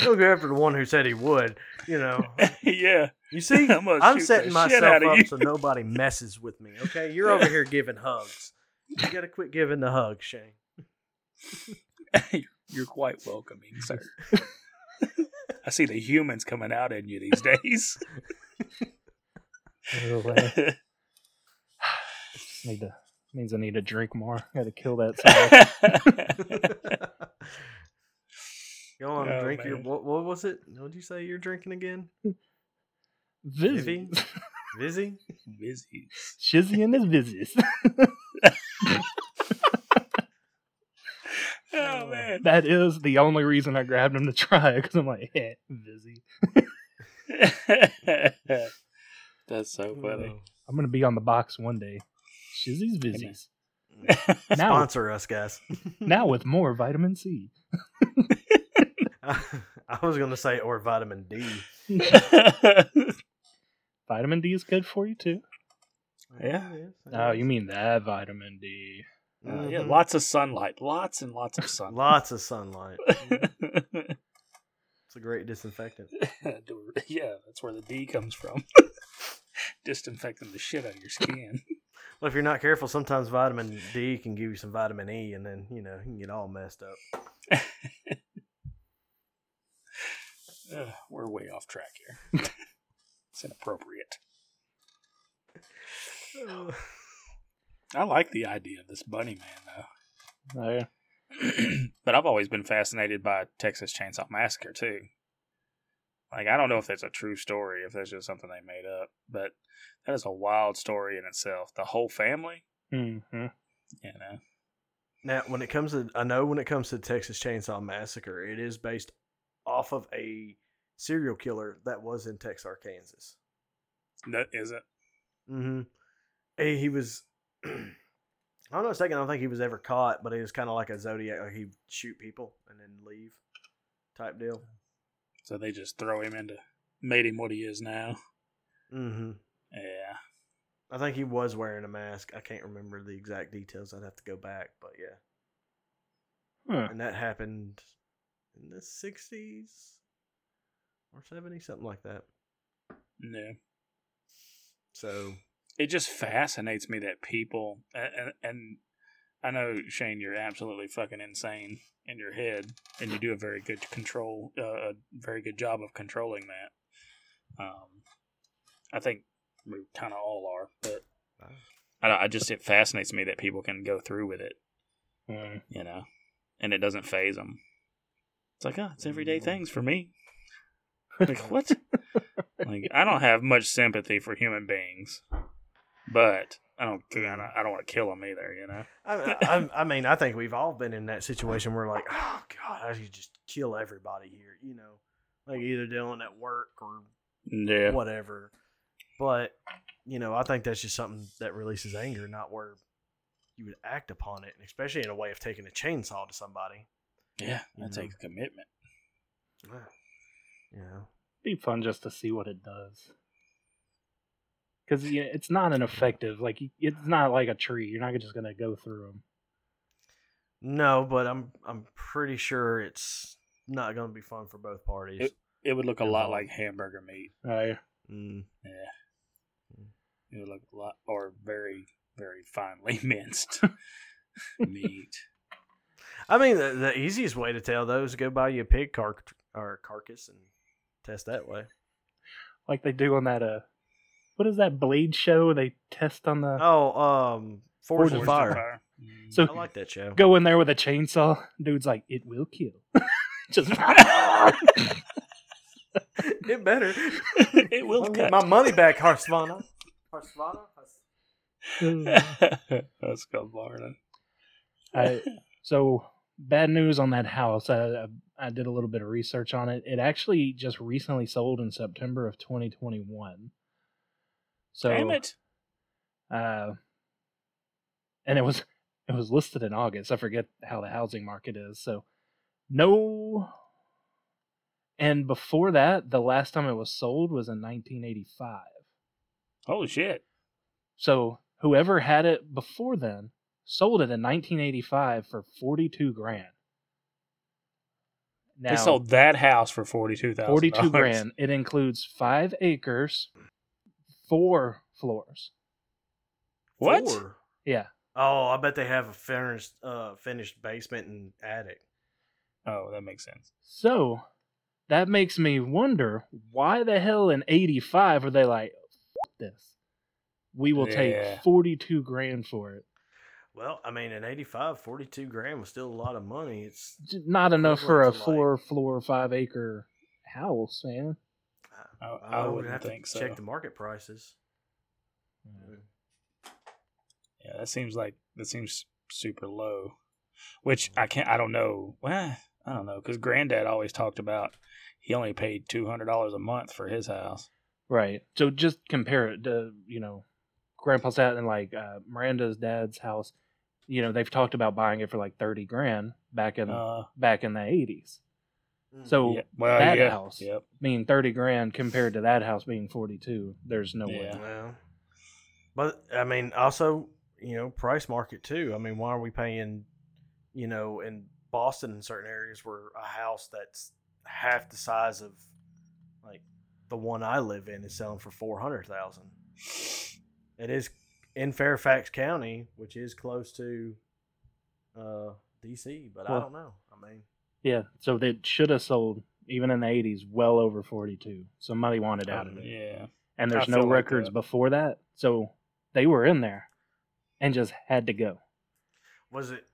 He'll go after the one who said he would. You know. yeah. You see, I'm I'm setting myself up so nobody messes with me. Okay, you're over here giving hugs. You gotta quit giving the hugs, Shane. You're quite welcoming, sir. I see the humans coming out in you these days. Oh, well, just need to means I need to drink more. I Got to kill that. Song. Go on, Oh, drink your. What, what was it? What did you say you're drinking again? Vizzy, Vizzy? Busy. Shizzy and his Vizzies. Oh uh, man. that is the only reason I grabbed him to try it because I'm like, yeah, Vizzy. That's so funny. Uh, I'm gonna be on the box one day. Shizzy's Vizzies. Oh. Now, Sponsor us, guys. now with more vitamin C. I was gonna say or vitamin D. Vitamin D is good for you too. Yeah. Oh, you mean that vitamin D? Uh, yeah, lots of sunlight. Lots and lots of sunlight. Lots of sunlight. It's a great disinfectant. yeah, that's where the D comes from. Disinfecting the shit out of your skin. Well, if you're not careful, sometimes vitamin D can give you some vitamin E, and then you know you can get all messed up. Ugh, we're way off track here. it's inappropriate. I like the idea of this bunny man, though. Oh, yeah. but I've always been fascinated by Texas Chainsaw Massacre too. Like I don't know if that's a true story, if that's just something they made up, but that is a wild story in itself. The whole family, Mm-hmm. you know. Now, when it comes to, I know when it comes to Texas Chainsaw Massacre, it is based off of a serial killer that was in Texas, Kansas. That is it. Mm-hmm. He, he was. I'm not mistaken. I don't think he was ever caught, but he was kind of like a Zodiac. Like he'd shoot people and then leave, type deal. So they just throw him into made him what he is now. Mm-hmm. Yeah. I think he was wearing a mask. I can't remember the exact details. I'd have to go back, but yeah. Huh. And that happened in the 60s or 70s, something like that. No. So, It just fascinates me that people and, and I know Shane, you're absolutely fucking insane in your head, and you do a very good control, uh, a very good job of controlling that. Um, I think we kind of all are, but I, I just it fascinates me that people can go through with it, Mm. you know, and it doesn't phase them. It's like, oh, it's everyday things for me. Like what? like I don't have much sympathy for human beings, but I don't. I don't, I don't want to kill them either. You know. I, I, I mean, I think we've all been in that situation where, like, oh, God, I should just kill everybody here, you know? Like, either dealing at work or Yeah. whatever. But, you know, I think that's just something that releases anger, not where you would act upon it, and especially in a way of taking a chainsaw to somebody. Yeah. That Mhm. takes commitment. Yeah. know? Be fun just to see what it does. Because yeah, it's not an effective like it's not like a tree. You're not just gonna go through them. No, but I'm I'm pretty sure it's not going to be fun for both parties. It would look a lot like hamburger meat. Uh, Mm. Yeah. It would look a lot, or very, very finely minced meat. I mean, the, the easiest way to tell those is go buy you a pig car- or carcass and test that way. like they do on that uh, what is that Blade show? They test on the Oh, um, Forge, Forge of of Fire. Mm. So- I like that show. go in there with a chainsaw. Dude's like, it will kill. just it better. it will I'll cut. get my money back, Harsvana. Harsvana? Let's go, Barna. I, so bad news on that house. I, I I did a little bit of research on it. It actually just recently sold in September of 2021. So Damn it. uh, and it was it was listed in August. I forget how the housing market is. So No. And before that, the last time it was sold was in 1985. Holy shit! So whoever had it before then sold it in 1985 for 42 grand. Now, they sold that house for forty two thousand. 42 grand. It includes five acres, four floors. What? Four. Yeah. Oh, I bet they have a finished uh finished basement and attic. Oh, that makes sense. So that makes me wonder why the hell in 85 were they like, this? We will Yeah. take 42 grand for it. Well, I mean, in 85, 42 grand was still a lot of money. It's Not enough for a Equivalent to, like- four floor, five acre house, man. I, I we'd wouldn't have to think so. check the market prices. Yeah, that seems like that seems super low. Which I can't. I don't know. Well, I don't know because Granddad always talked about he only paid two hundred dollars a month for his house. Right. So just compare it to, you know, Grandpa's hat and like uh, Miranda's dad's house. You know, they've talked about buying it for like 30 grand back in Uh, back in the 80s. Mm. So yeah, well, that yeah, house Yep. being 30 grand compared to that house being 42, there's no way. Yeah. Well, but I mean, also, you know, price market too. I mean, why are we paying, you know, in Boston in certain areas where a house that's half the size of like the one I live in is selling for four hundred thousand. It is in Fairfax County, which is close to uh, DC, but I don't know. I mean, Yeah. So they should have sold, even in the 80s, well over 42. Somebody wanted out of it. Yeah. And there's I no feel like records that. before that. So they were in there and just had to go. was it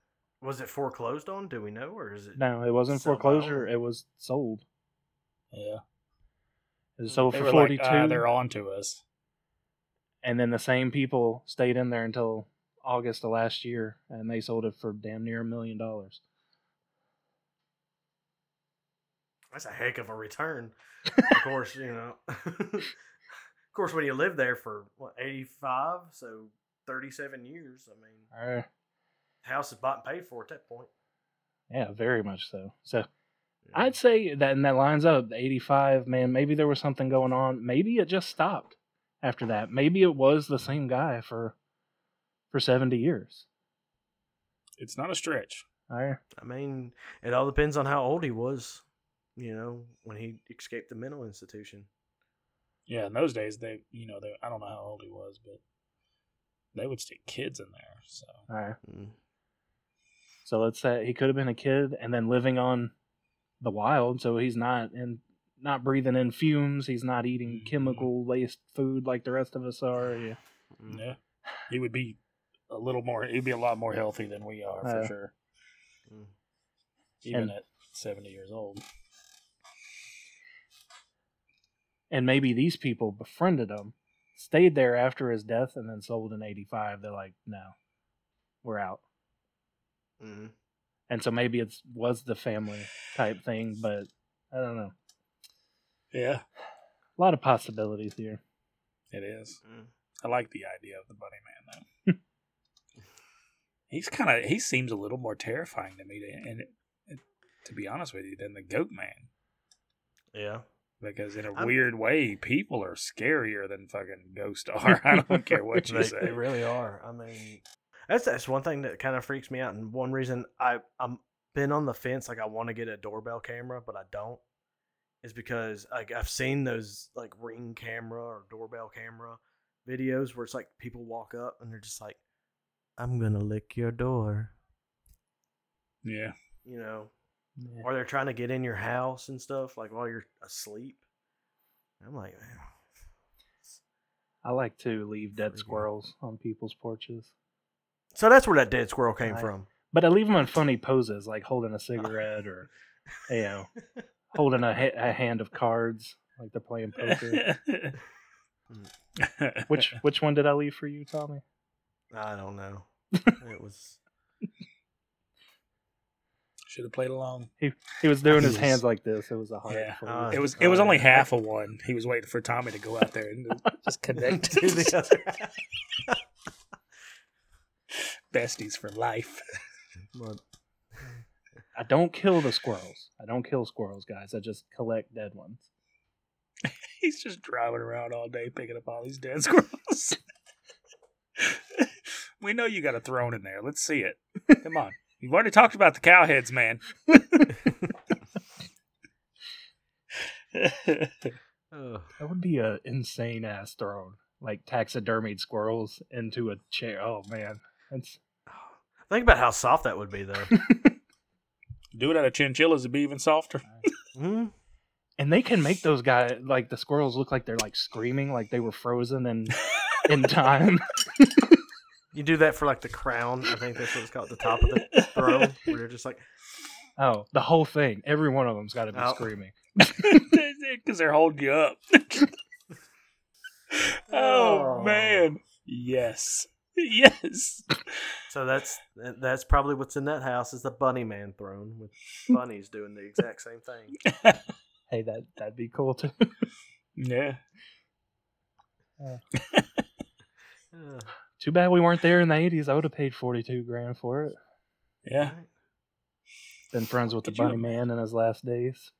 was it foreclosed on? Do we know, or is it? No, it wasn't foreclosure. owner? It was sold. Yeah. It was sold They for 42. like, ah, they're on to us. and then the same people stayed in there until August of last year, and they sold it for damn near a million dollars. That's a heck of a return. of course, you know. of course, when you live there for what eighty five, so thirty seven years. I mean, Uh, house is bought and paid for at that point. yeah, very much so. So I'd say that, and that lines up. 85, man, maybe there was something going on. Maybe it just stopped after that. Maybe it was the same guy for for 70 years. It's not a stretch. I, I mean, it all depends on how old he was. You know, when he escaped the mental institution. Yeah, in those days they, you know, they, I don't know how old he was, but they would stick kids in there. So I, Mm. so let's say he could have been a kid and then living on the wild, so he's not in not breathing in fumes. He's not eating Mhm. chemical laced food like the rest of us are. Yeah. Mm. yeah, he would be a little more. He'd be a lot more healthy than we are for Uh, sure. Mm. Even And- at seventy years old. And maybe these people befriended him, stayed there after his death, and then sold in '85. They're like, no, we're out. Mm. And so maybe it was the family type thing, but I don't know. Yeah, A lot of possibilities here. it is. Mm. I like the idea of the bunny man though. He's kind of he seems a little more terrifying to me, to, and it, it, to be honest with you, than the goat man. Yeah. Because in a I'm- weird way, people are scarier than fucking ghost are. I don't care what you they, say. they really are. I mean, that's that's one thing that kind of freaks me out, and one reason I I'm been on the fence. Like I want to get a doorbell camera, but I don't. Is because like I've seen those like ring camera or doorbell camera videos where it's like people walk up and they're just like, "I'm gonna lick your door," Yeah, you know, Yeah. or they're trying to get in your house and stuff like while you're asleep. I'm like, man, I like to leave dead squirrels on people's porches, so that's where that dead squirrel came I- from. but I leave them in funny poses, like holding a oh. cigarette or, you know, holding a, ha- a hand of cards, like they're playing poker. which which one did I leave for you, Tommy? I don't know. it was. Should have played along. He was doing his hands like this. It was a heart. Yeah. Uh. It was it was only half of one. He was waiting for Tommy to go out there and just connect to the other. besties for life. But, I don't kill the squirrels. I don't kill squirrels, guys. I just collect dead ones. He's just driving around all day picking up all these dead squirrels. we know you got a throne in there. Let's see it. Come on. You've already talked about the cowheads, man. That would be an insane ass throne. Like taxidermied squirrels into a chair. Oh man, that's Think about how soft that would be, though. Do it out of chinchillas, it'd be even softer. Hmm? and they can make those guys like the squirrels look like they're like screaming, like they were frozen in in time. You do that for like the crown. I think that's what it's called, the top of the throne, where you're just like, Oh, the whole thing. Every one of them's got to be Oh. screaming. Because they're holding you up. oh, Oh. man. Yes. Yes. so that's that's probably what's in that house is the bunny man throne with bunnies doing the exact same thing. Hey, that that'd be cool too. Yeah. Ugh. Too bad we weren't there in the eighties. I would have paid forty two grand for it. Yeah. Been friends with the Could you bunny man in his last days.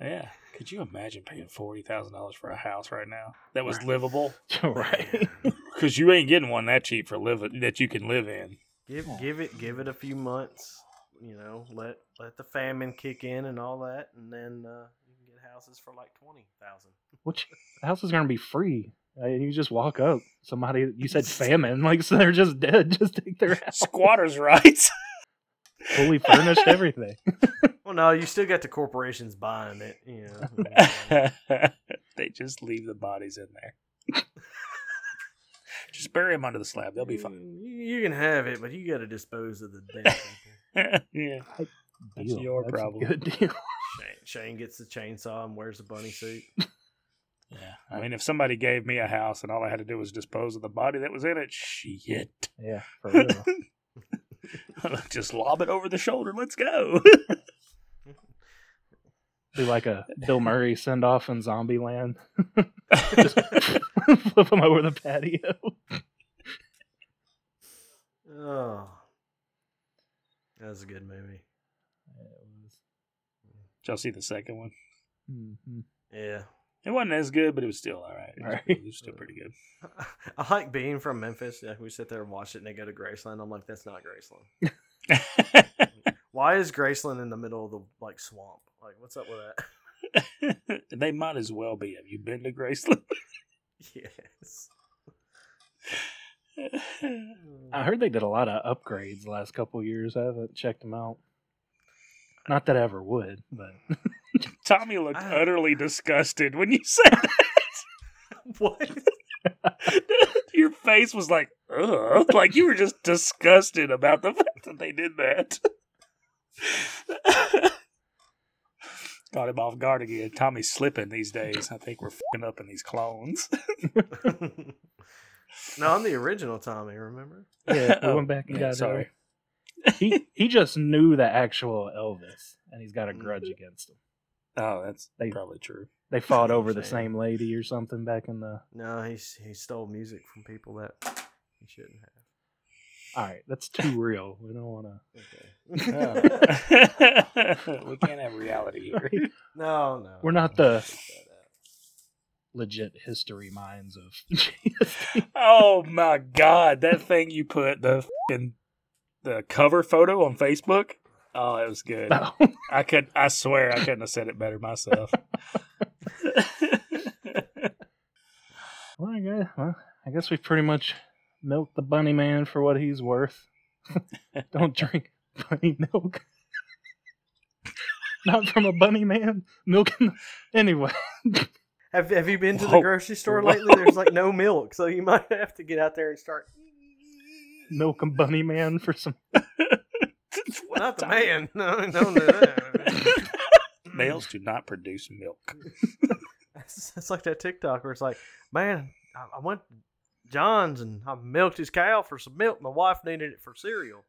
Yeah. Could you imagine paying $40,000 for a house right now that was Right. livable? right. Because you ain't getting one that cheap for live that you can live in. Give give it give it a few months. You know, let let the famine kick in and all that, and then uh, you can get houses for like twenty thousand. Which house is gonna be free. You just walk up. Somebody you said famine, like so they're just dead. Just take their house. Squatters' rights. Fully furnished everything. Well, no, you still got the corporations buying it. You know, they just leave the bodies in there. just bury them under the slab. They'll be mm, fine. You, you can have it, but you got to dispose of the damn people. yeah. That's Deal. your a problem. Good deal. Shane, Shane gets the chainsaw and wears the bunny suit. Yeah. I mean, if somebody gave me a house and all I had to do was dispose of the body that was in it, shit. Yeah, for real. just lob it over the shoulder. Let's go. Do like a Bill Murray send off in Zombieland. Just flip him over the patio. Oh, that was a good movie. Did y'all see the second one? Mhm. Yeah, It wasn't as good, but it was still all right. It was, Right. it was still pretty good. I like being from Memphis. Yeah, we sit there and watch it, and they go to Graceland. I'm like, that's not Graceland. Why is Graceland in the middle of the like swamp? Like, what's up with that? they might as well be. Have you been to Graceland? yes. I heard they did a lot of upgrades the last couple years. I haven't checked them out. Not that I ever would, but Tommy looked I- utterly disgusted when you said that. what? Your face was like, ugh. Like you were just disgusted about the fact that they did that. Got him off guard again. Tommy's slipping these days. I think we're fucking up in these clones. no, I'm the original Tommy. Remember? yeah, we Oh, went back and yeah, got sorry. sorry. He he just knew the actual Elvis, and he's got a mm. grudge against him. Oh, that's They- probably true. They fought over the same lady or something back in the. No, he's he stole music from people that he shouldn't have. All right, that's too real. We don't want Okay. we can't have reality here. no, no. We're not the legit history minds of Oh my god, that thing you put the fucking the cover photo on Facebook. Oh, it was good. No. I could, I swear, I couldn't have said it better myself. Well, I guess, well, I guess we've pretty much milked the bunny man for what he's worth. Don't drink bunny milk. Not from a bunny man milking. Anyway, Have Have you been to the grocery store lately? There's like no milk, so you might have to get out there and start. milking bunny man for some. Not the man. No, don't do that. Mm. Males do not produce milk. It's, it's like that TikTok where it's like, man, I, I went to John's and I milked his cow for some milk. My wife needed it for cereal.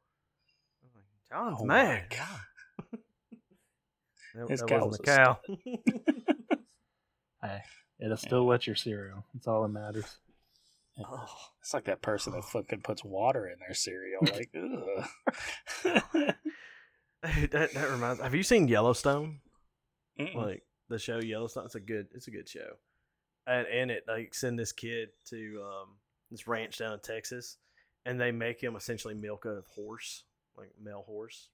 I'm like, John's Oh my. God. That, His that cow wasn't was a a cow. Hey, it'll still wet your cereal. That's all that matters. Oh, It's like that person that fucking puts water in their cereal. Like, ugh. that that reminds. Have you seen Yellowstone? Mm-mm. Like the show Yellowstone. It's a good. It's a good show. And in it, like send this kid to um, this ranch down in Texas, and they make him essentially milk a horse, like male horse.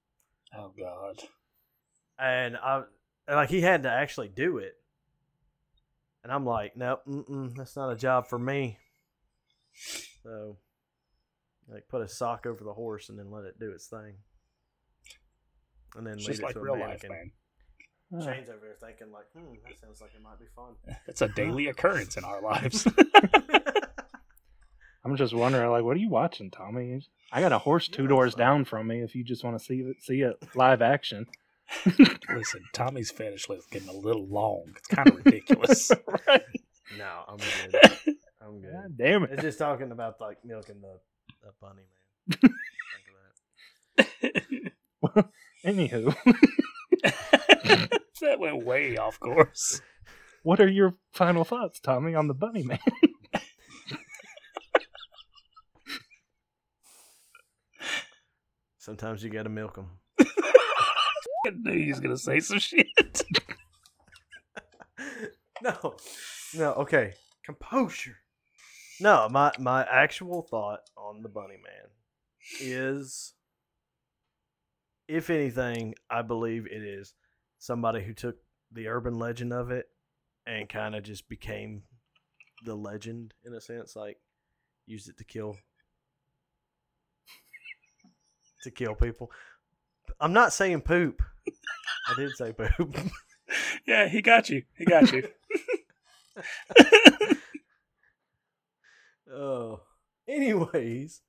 oh God. and I and, like he had to actually do it, and I'm like, nope, mm-mm, that's not a job for me. So, like, put a sock over the horse and then let it do its thing, and then It's leave just it like to a real life, mannequin. man. Uh, Shane's over there thinking like, hmm, that sounds like it might be fun. It's a daily occurrence in our lives. I'm just wondering, like, what are you watching, Tommy? I got a horse two Yeah, doors it's fine. down from me. If you just want to see it, see it live action. Listen, Tommy's fetish list getting a little long. It's kind of ridiculous. right? no, I'm good. I'm good. God damn it. It's it! just talking about like milking the, the bunny man. Think of that. Anywho, that went way off course. what are your final thoughts, Tommy, on the Bunny Man? Sometimes you gotta milk him. I knew he was gonna say some shit. no, no. Okay, composure. No, my my actual thought on the Bunny Man is, if anything, I believe it is somebody who took the urban legend of it and kind of just became the legend in a sense, like used it to kill to kill people. I'm not saying poop. I did say poop. yeah, he got you. He got you. Oh. Anyways,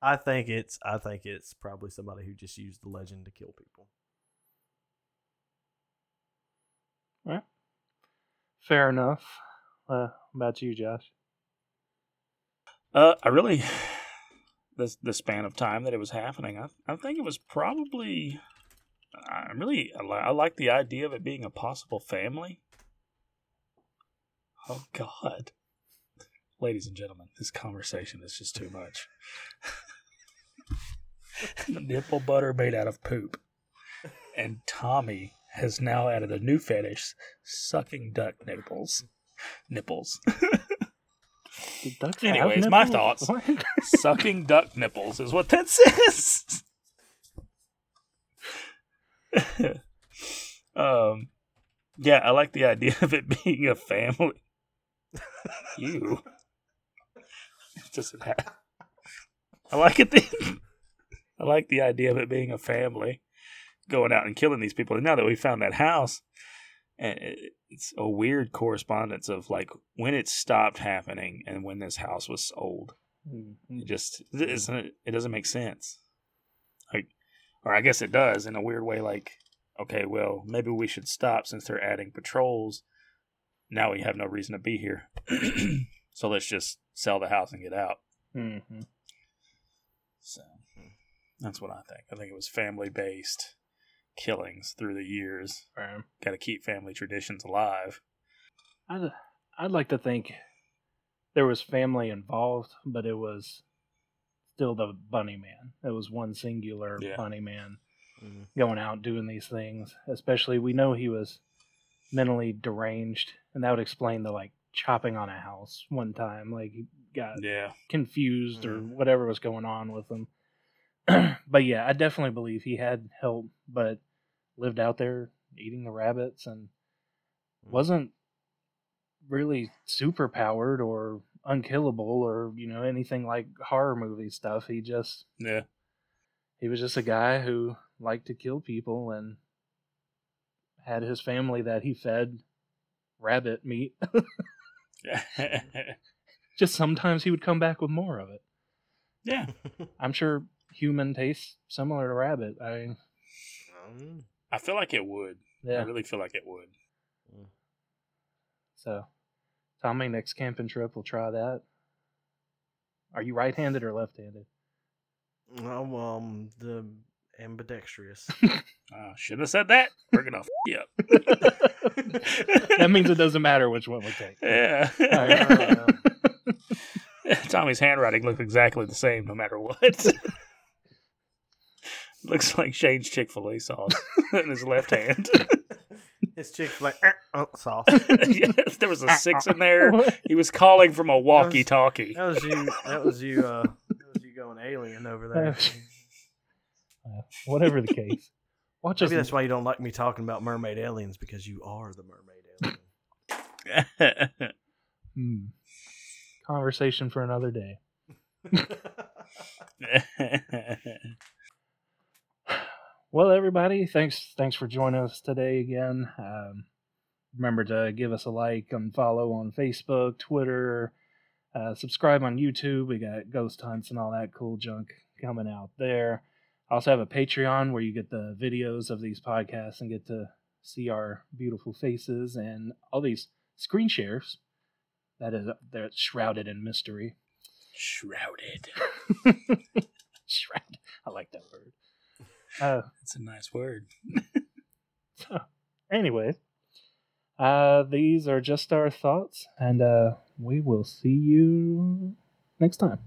I think it's I think it's probably somebody who just used the legend to kill people. Well, Fair enough. Uh, about you, Josh? Uh, I really the the span of time that it was happening. I I think it was probably. I really I, li- I like the idea of it being a possible family. Oh God, ladies and gentlemen, this conversation is just too much. Nipple butter made out of poop, and Tommy has now added a new fetish: sucking duck nipples. Nipples. Did ducks have Anyways, my thoughts. Sucking duck nipples is what that says. um, yeah, I like the idea of it being a family. you just I like it. The, I like the idea of it being a family going out and killing these people. And now that we found that house, and it's a weird correspondence of like when it stopped happening and when this house was sold. Mhm. It just it isn't it doesn't make sense. Like or I guess it does in a weird way like okay, well, maybe we should stop since they're adding patrols. Now we have no reason to be here. so let's just sell the house and get out. Mhm. So that's what I think. I think it was family based killings through the years. Right. Got to keep family traditions alive. I'd I'd like to think there was family involved, but it was still the Bunny Man. It was one singular Yeah. Bunny Man Mhm. going out doing these things. Especially, we know he was mentally deranged, and that would explain the like chopping on a house one time. Like he got Yeah. confused or Mhm. whatever was going on with him. but yeah, I definitely believe he had help, but lived out there eating the rabbits and wasn't really super powered or unkillable or you know anything like horror movie stuff. He just Yeah. he was just a guy who liked to kill people and had his family that he fed rabbit meat. just sometimes he would come back with more of it. yeah. I'm sure human tastes similar to rabbit. I Um, I feel like it would. Yeah. I really feel like it would. So, Tommy, next camping trip, we'll try that. Are you right-handed or left-handed? um, um, the ambidextrous. Uh, shouldn't have said that. We're gonna f- you up. that means it doesn't matter which one we take. Yeah. Uh, Tommy's handwriting looks exactly the same no matter what. Looks like Shane's Chick Fil A sauce in his left hand. His chick's like "Eh, oh, sauce. yes, there was a six in there. He was calling from a walkie-talkie. That was you. That was you. Uh, that was you going alien over there. Uh, whatever the case. Watch us. Maybe that's why you don't like me talking about mermaid aliens because you are the mermaid alien. Hmm. Conversation for another day. Well, everybody, thanks thanks for joining us today again. Um, remember to give us a like and follow on Facebook, Twitter, uh, subscribe on YouTube. We got ghost hunts and all that cool junk coming out there. I also have a Patreon where you get the videos of these podcasts and get to see our beautiful faces and all these screen shares. That is they're shrouded in mystery. Shrouded. Shrouded. I like that word. Uh, That's a nice word. So, anyways, uh, these are just our thoughts, and uh, we will see you next time.